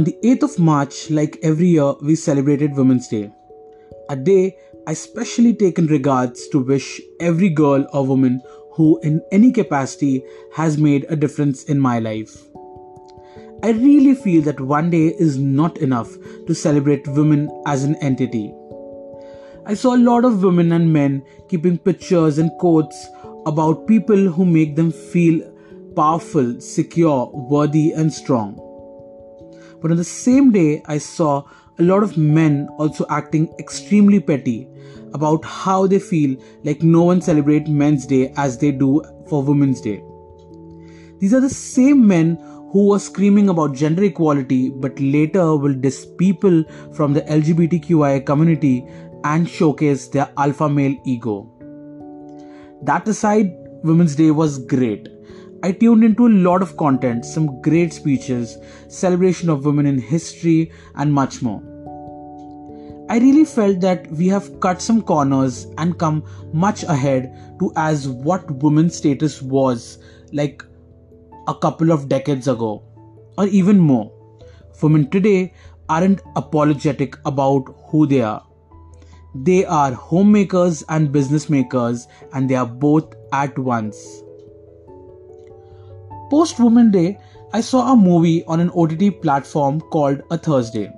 On the 8th of March, like every year, we celebrated Women's Day. A day I specially take in regards to wish every girl or woman who, in any capacity, has made a difference in my life. I really feel that one day is not enough to celebrate women as an entity. I saw a lot of women and men keeping pictures and quotes about people who make them feel powerful, secure, worthy, and strong. But on the same day, I saw a lot of men also acting extremely petty about how they feel like no one celebrates Men's Day as they do for Women's Day. These are the same men who were screaming about gender equality but later will diss people from the LGBTQI community and showcase their alpha male ego. That aside, Women's Day was great. I tuned into a lot of content, some great speeches, celebration of women in history, and much more. I really felt that we have cut some corners and come much ahead to as what women's status was like a couple of decades ago, or even more. Women today aren't apologetic about who they are. They are homemakers and business makers, and they are both at once. Post Women Day, I saw a movie on an OTT platform called A Thursday.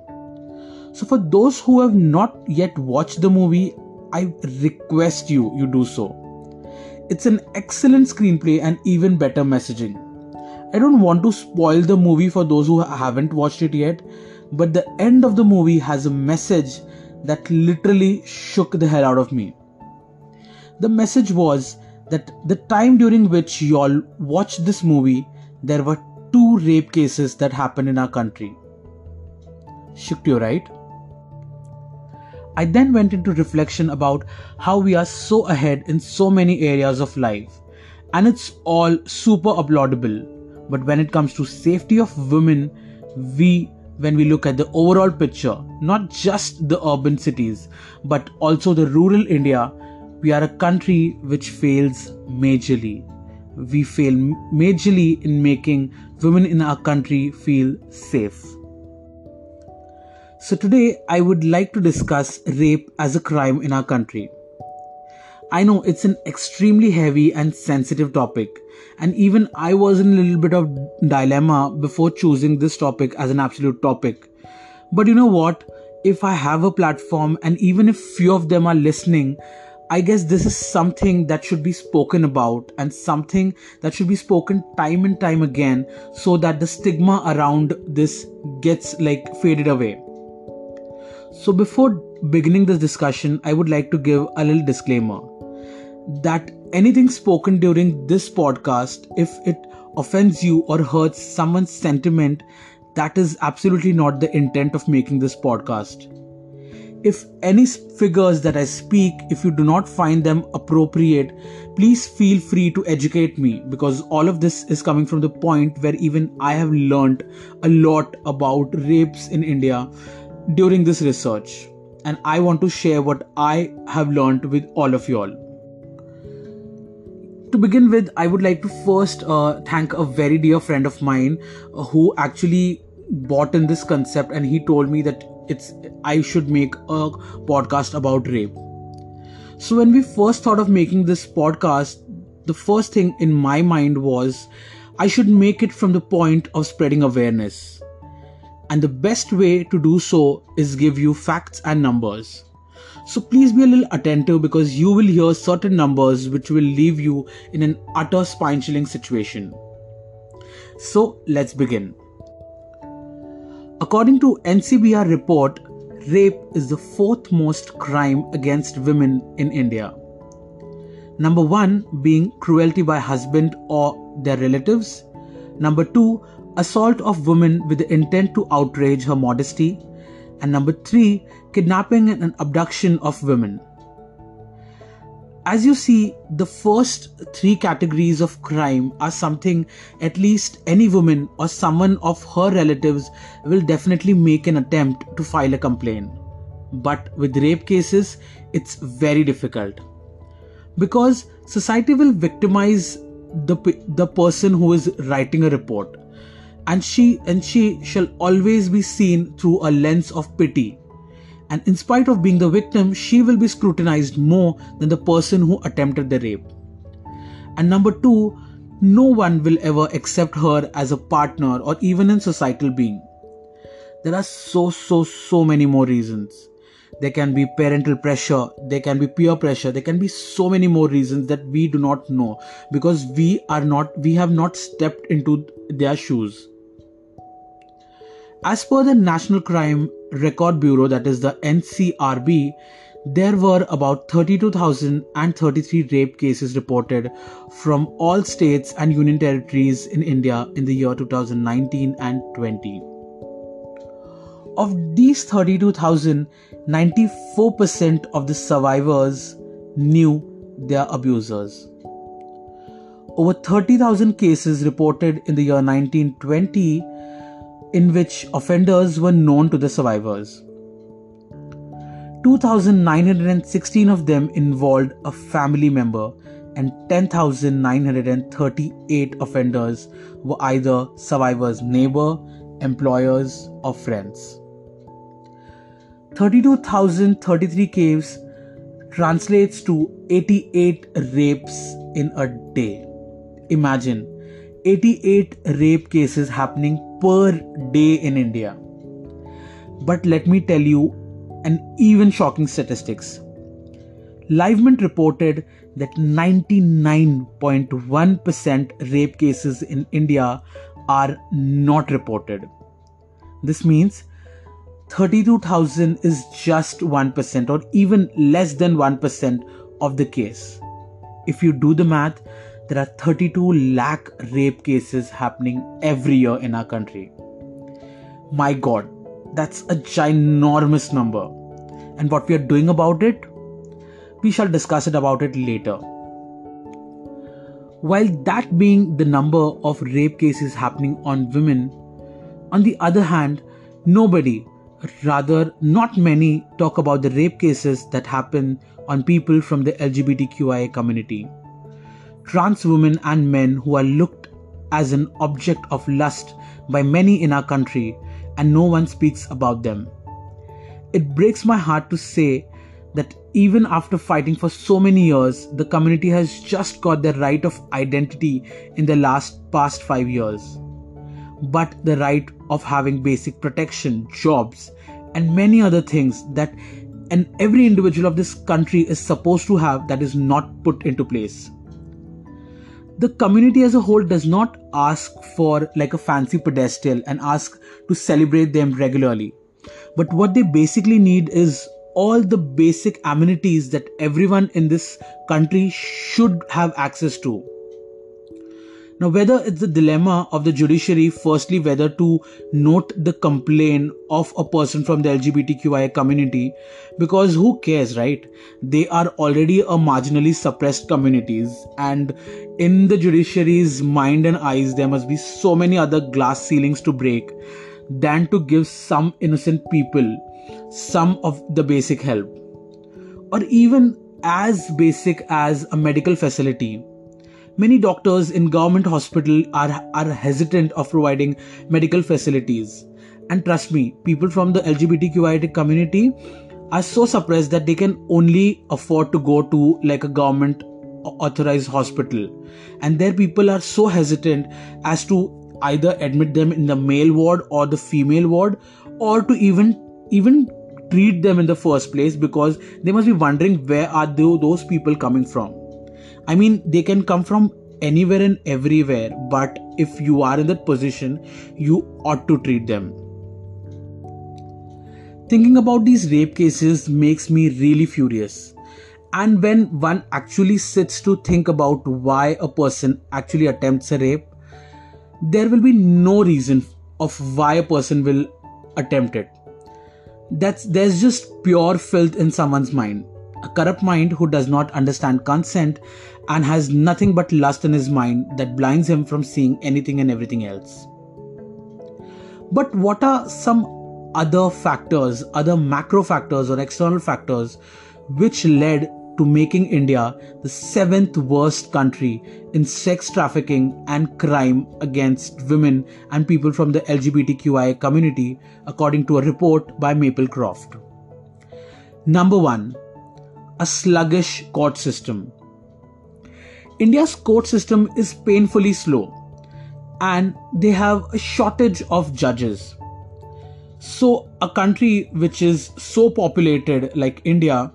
So, for those who have not yet watched the movie, I request you you do so. It's an excellent screenplay and even better messaging. I don't want to spoil the movie for those who haven't watched it yet, but the end of the movie has a message that literally shook the hell out of me. The message was that the time during which y'all watched this movie, there were two rape cases that happened in our country. Shook you, right? I then went into reflection about how we are so ahead in so many areas of life, and it's all super applaudable. But when it comes to safety of women, we when we look at the overall picture, not just the urban cities, but also the rural India, we are a country which fails majorly. We fail majorly in making women in our country feel safe. So, today I would like to discuss rape as a crime in our country. I know it's an extremely heavy and sensitive topic, and even I was in a little bit of dilemma before choosing this topic as an absolute topic. But you know what? If I have a platform, and even if few of them are listening, I guess this is something that should be spoken about and something that should be spoken time and time again so that the stigma around this gets like faded away. So, before beginning this discussion, I would like to give a little disclaimer that anything spoken during this podcast, if it offends you or hurts someone's sentiment, that is absolutely not the intent of making this podcast if any figures that I speak, if you do not find them appropriate, please feel free to educate me because all of this is coming from the point where even I have learned a lot about rapes in India during this research. And I want to share what I have learned with all of y'all. To begin with, I would like to first uh, thank a very dear friend of mine uh, who actually bought in this concept and he told me that it's I should make a podcast about rape. So when we first thought of making this podcast, the first thing in my mind was I should make it from the point of spreading awareness. And the best way to do so is give you facts and numbers. So please be a little attentive because you will hear certain numbers which will leave you in an utter spine chilling situation. So let's begin. According to NCRB report, rape is the fourth most crime against women in India. Number 1 being cruelty by husband or their relatives. Number 2 assault of women with the intent to outrage her modesty. And number 3 kidnapping and abduction of women as you see, the first three categories of crime are something at least any woman or someone of her relatives will definitely make an attempt to file a complaint. But with rape cases, it's very difficult because society will victimize the, the person who is writing a report. and she and she shall always be seen through a lens of pity and in spite of being the victim she will be scrutinized more than the person who attempted the rape. And number 2 no one will ever accept her as a partner or even in societal being. There are so so so many more reasons. There can be parental pressure there can be peer pressure there can be so many more reasons that we do not know because we are not we have not stepped into their shoes as per the national crime record bureau that is the ncrb there were about 32,033 rape cases reported from all states and union territories in India in the year 2019 and 20. Of these 32,000, 94% of the survivors knew their abusers. Over 30,000 cases reported in the year 1920 in which offenders were known to the survivors. 2,916 of them involved a family member, and 10,938 offenders were either survivor's neighbor, employers, or friends. 32,033 caves translates to 88 rapes in a day. Imagine 88 rape cases happening per day in India. But let me tell you an even shocking statistics. Livemint reported that 99.1% rape cases in India are not reported. This means 32,000 is just 1% or even less than 1% of the case. If you do the math, there are 32 lakh rape cases happening every year in our country. My god, that's a ginormous number. And what we are doing about it? We shall discuss it about it later. While that being the number of rape cases happening on women, on the other hand, nobody, rather not many talk about the rape cases that happen on people from the LGBTQIA community. Trans women and men who are looked as an object of lust by many in our country and no one speaks about them. It breaks my heart to say that even after fighting for so many years, the community has just got their right of identity in the last past 5 years but the right of having basic protection, jobs, and many other things that and every individual of this country is supposed to have that is not put into place. The community as a whole does not ask for like a fancy pedestal and ask to celebrate them regularly. But what they basically need is all the basic amenities that everyone in this country should have access to now, whether it's the dilemma of the judiciary, firstly, whether to note the complaint of a person from the LGBTQIA community, because who cares, right? They are already a marginally suppressed communities, and in the judiciary's mind and eyes, there must be so many other glass ceilings to break than to give some innocent people some of the basic help, or even as basic as a medical facility Many doctors in government hospital are, are hesitant of providing medical facilities. And trust me, people from the LGBTQIA community are so suppressed that they can only afford to go to like a government authorized hospital. And their people are so hesitant as to either admit them in the male ward or the female ward or to even even treat them in the first place because they must be wondering where are those people coming from I mean, they can come from anywhere and everywhere, but if you are in that position, you ought to treat them. Thinking about these rape cases makes me really furious. And when one actually sits to think about why a person actually attempts a rape, there will be no reason of why a person will attempt it. That's there's just pure filth in someone's mind a corrupt mind who does not understand consent and has nothing but lust in his mind that blinds him from seeing anything and everything else. But what are some other factors, other macro factors or external factors which led to making India the seventh worst country in sex trafficking and crime against women and people from the LGBTQI community, according to a report by Maplecroft. Number one, a sluggish court system. India's court system is painfully slow and they have a shortage of judges. So, a country which is so populated like India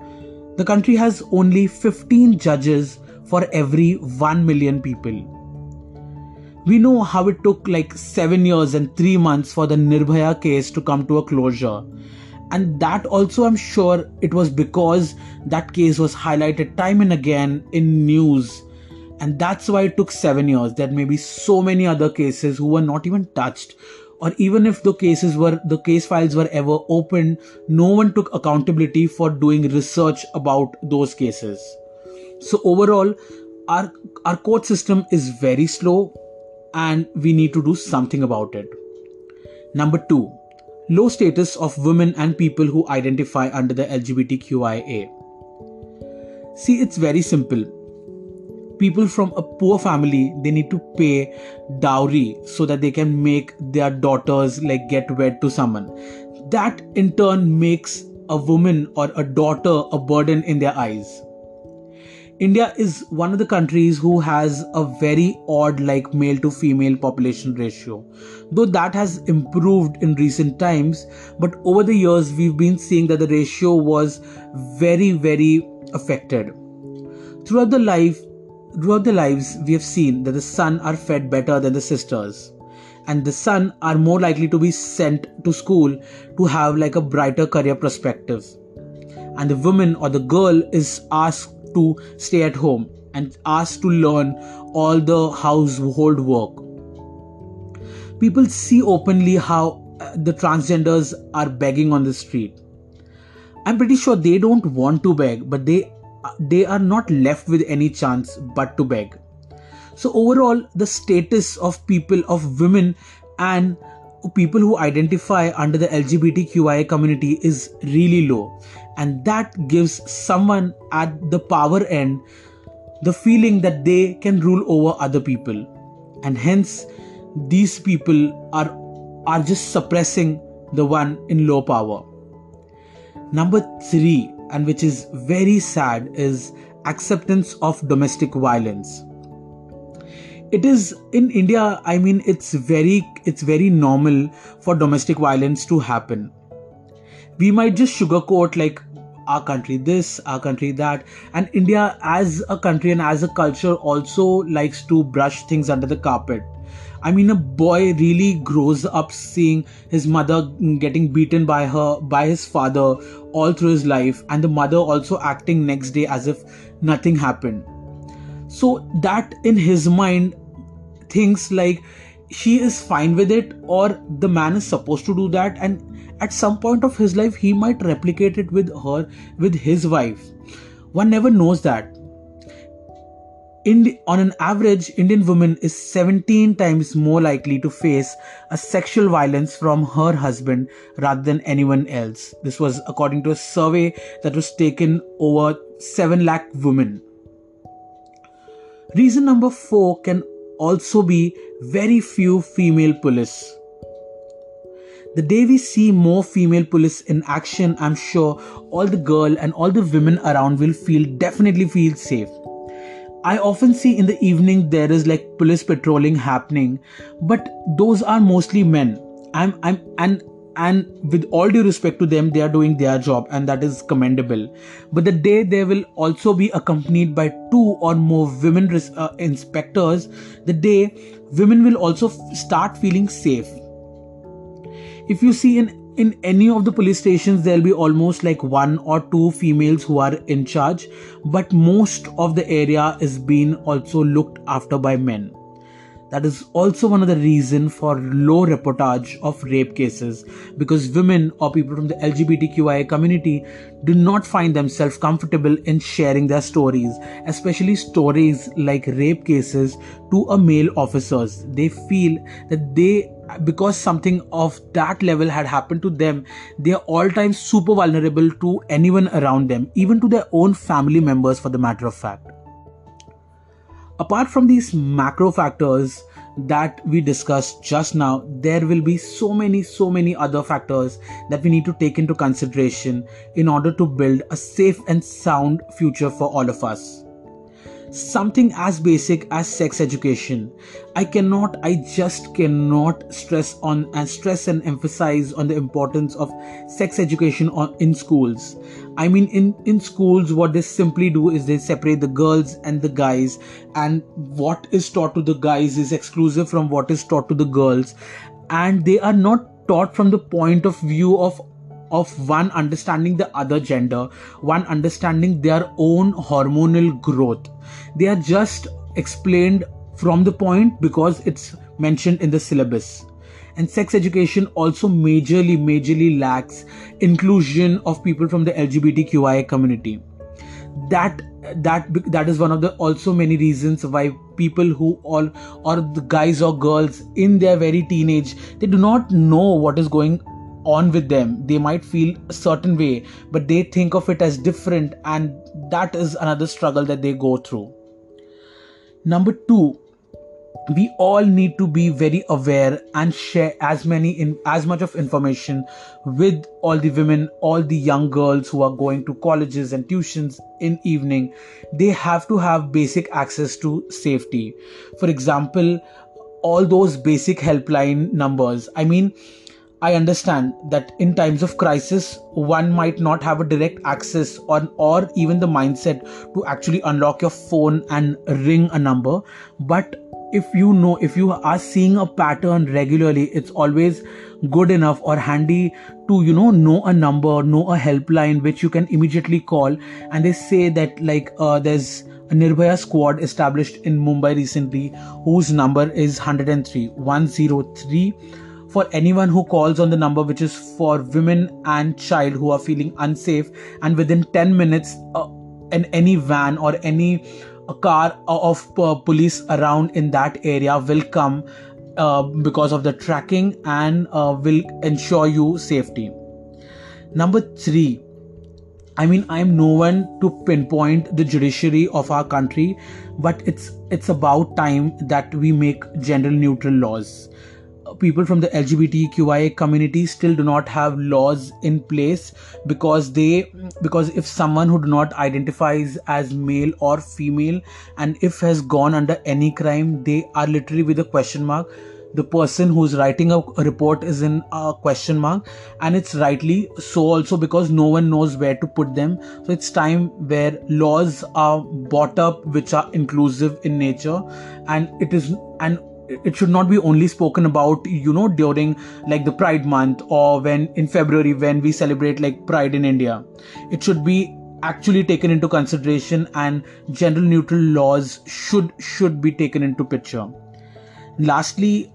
the country has only 15 judges for every 1 million people. We know how it took like 7 years and 3 months for the Nirbhaya case to come to a closure. And that also, I'm sure, it was because that case was highlighted time and again in news. And that's why it took 7 years. There may be so many other cases who were not even touched or even if the cases were the case files were ever opened no one took accountability for doing research about those cases so overall our our court system is very slow and we need to do something about it number 2 low status of women and people who identify under the lgbtqia see it's very simple. People from a poor family they need to pay dowry so that they can make their daughters like get wed to someone. That in turn makes a woman or a daughter a burden in their eyes india is one of the countries who has a very odd like male to female population ratio though that has improved in recent times but over the years we've been seeing that the ratio was very very affected throughout the life Throughout their lives, we have seen that the son are fed better than the sisters, and the son are more likely to be sent to school to have like a brighter career perspective. And the woman or the girl is asked to stay at home and asked to learn all the household work. People see openly how uh, the transgenders are begging on the street. I'm pretty sure they don't want to beg, but they they are not left with any chance but to beg. So, overall, the status of people, of women, and people who identify under the LGBTQIA community is really low. And that gives someone at the power end the feeling that they can rule over other people. And hence, these people are, are just suppressing the one in low power. Number three, and which is very sad is acceptance of domestic violence it is in india i mean it's very it's very normal for domestic violence to happen we might just sugarcoat like our country this our country that and india as a country and as a culture also likes to brush things under the carpet I mean, a boy really grows up seeing his mother getting beaten by her, by his father, all through his life, and the mother also acting next day as if nothing happened. So, that in his mind thinks like she is fine with it, or the man is supposed to do that, and at some point of his life, he might replicate it with her, with his wife. One never knows that Indi- on an average, Indian woman is 17 times more likely to face a sexual violence from her husband rather than anyone else. This was according to a survey that was taken over 7 lakh women. Reason number 4 can also be very few female police. The day we see more female police in action, I'm sure all the girl and all the women around will feel definitely feel safe. I often see in the evening there is like police patrolling happening, but those are mostly men. I'm I'm and and with all due respect to them they are doing their job and that is commendable. But the day they will also be accompanied by two or more women uh, inspectors the day women will also f- start feeling safe if you see in in any of the police stations there'll be almost like one or two females who are in charge but most of the area is being also looked after by men that is also one of the reason for low reportage of rape cases because women or people from the LGBTQIA community do not find themselves comfortable in sharing their stories, especially stories like rape cases to a male officers. They feel that they because something of that level had happened to them they are all times super vulnerable to anyone around them even to their own family members for the matter of fact. Apart from these macro factors that we discussed just now, there will be so many, so many other factors that we need to take into consideration in order to build a safe and sound future for all of us something as basic as sex education. I cannot i just cannot stress on and stress and emphasize on the importance of sex education on, in schools. I mean in in schools what they simply do is they separate the girls and the guys and what is taught to the guys is exclusive from what is taught to the girls. And they are not taught from the point of view of of one understanding the other gender, one understanding their own hormonal growth. They are just explained from the point because it's mentioned in the syllabus. And sex education also majorly, majorly lacks inclusion of people from the LGBTQIA community. That that that is one of the also many reasons why people who all or the guys or girls in their very teenage they do not know what is going on with them. They might feel a certain way but they think of it as different and that is another struggle that they go through. Number 2 we all need to be very aware and share as many in as much of information with all the women all the young girls who are going to colleges and tuitions in evening. They have to have basic access to safety. For example all those basic helpline numbers. I mean I understand that in times of crisis, one might not have a direct access or, or even the mindset to actually unlock your phone and ring a number. But if you know, if you are seeing a pattern regularly, it's always good enough or handy to, you know, know a number, know a helpline which you can immediately call. And they say that, like, uh, there's a Nirbhaya squad established in Mumbai recently, whose number is 103 103 for anyone who calls on the number which is for women and child who are feeling unsafe and within 10 minutes uh, in any van or any uh, car of uh, police around in that area will come uh, because of the tracking and uh, will ensure you safety. Number 3 I mean, I'm no one to pinpoint the judiciary of our country, but it's it's about time that we make gender neutral laws people from the LGBTQIA community still do not have laws in place because they because if someone who do not identifies as male or female and if has gone under any crime they are literally with a question mark. The person who's writing a, report is in a question mark and it's rightly so also because no one knows where to put them. So it's time where laws are brought up which are inclusive in nature and it is and it should not be only spoken about you know during like the pride month or when in february when we celebrate like pride in india. It should be actually taken into consideration and general neutral laws should should be taken into picture. Lastly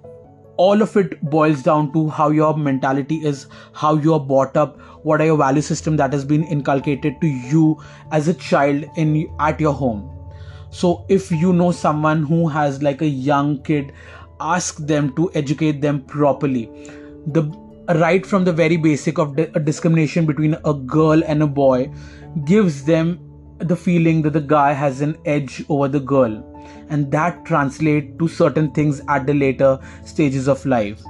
all of it boils down to how your mentality is how you are brought up what are your value system that has been inculcated to you as a child in at your home so if you know someone who has like a young kid ask them to educate them properly. The right from the very basic of a discrimination between a girl and a boy gives them the feeling that the guy has an edge over the girl. And that translate to certain things at the later stages of life.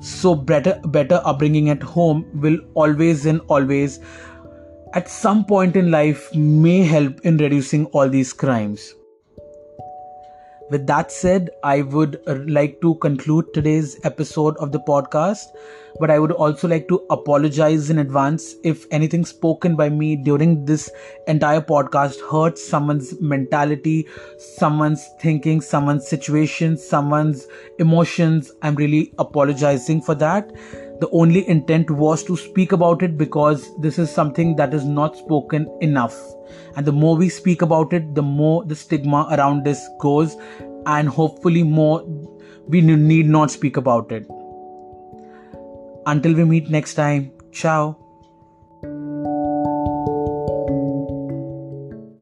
So better better upbringing at home will always and always at some point in life may help in reducing all these crimes with that said, I would uh, like to conclude today's episode of the podcast, but I would also like to apologize in advance if anything spoken by me during this entire podcast hurts someone's mentality, someone's thinking, someone's situation, someone's emotions. I'm really apologizing for that the only intent was to speak about it because this is something that is not spoken enough. And the more we speak about it the more the stigma around this goes and hopefully more we need not speak about it. Until we meet next time ciao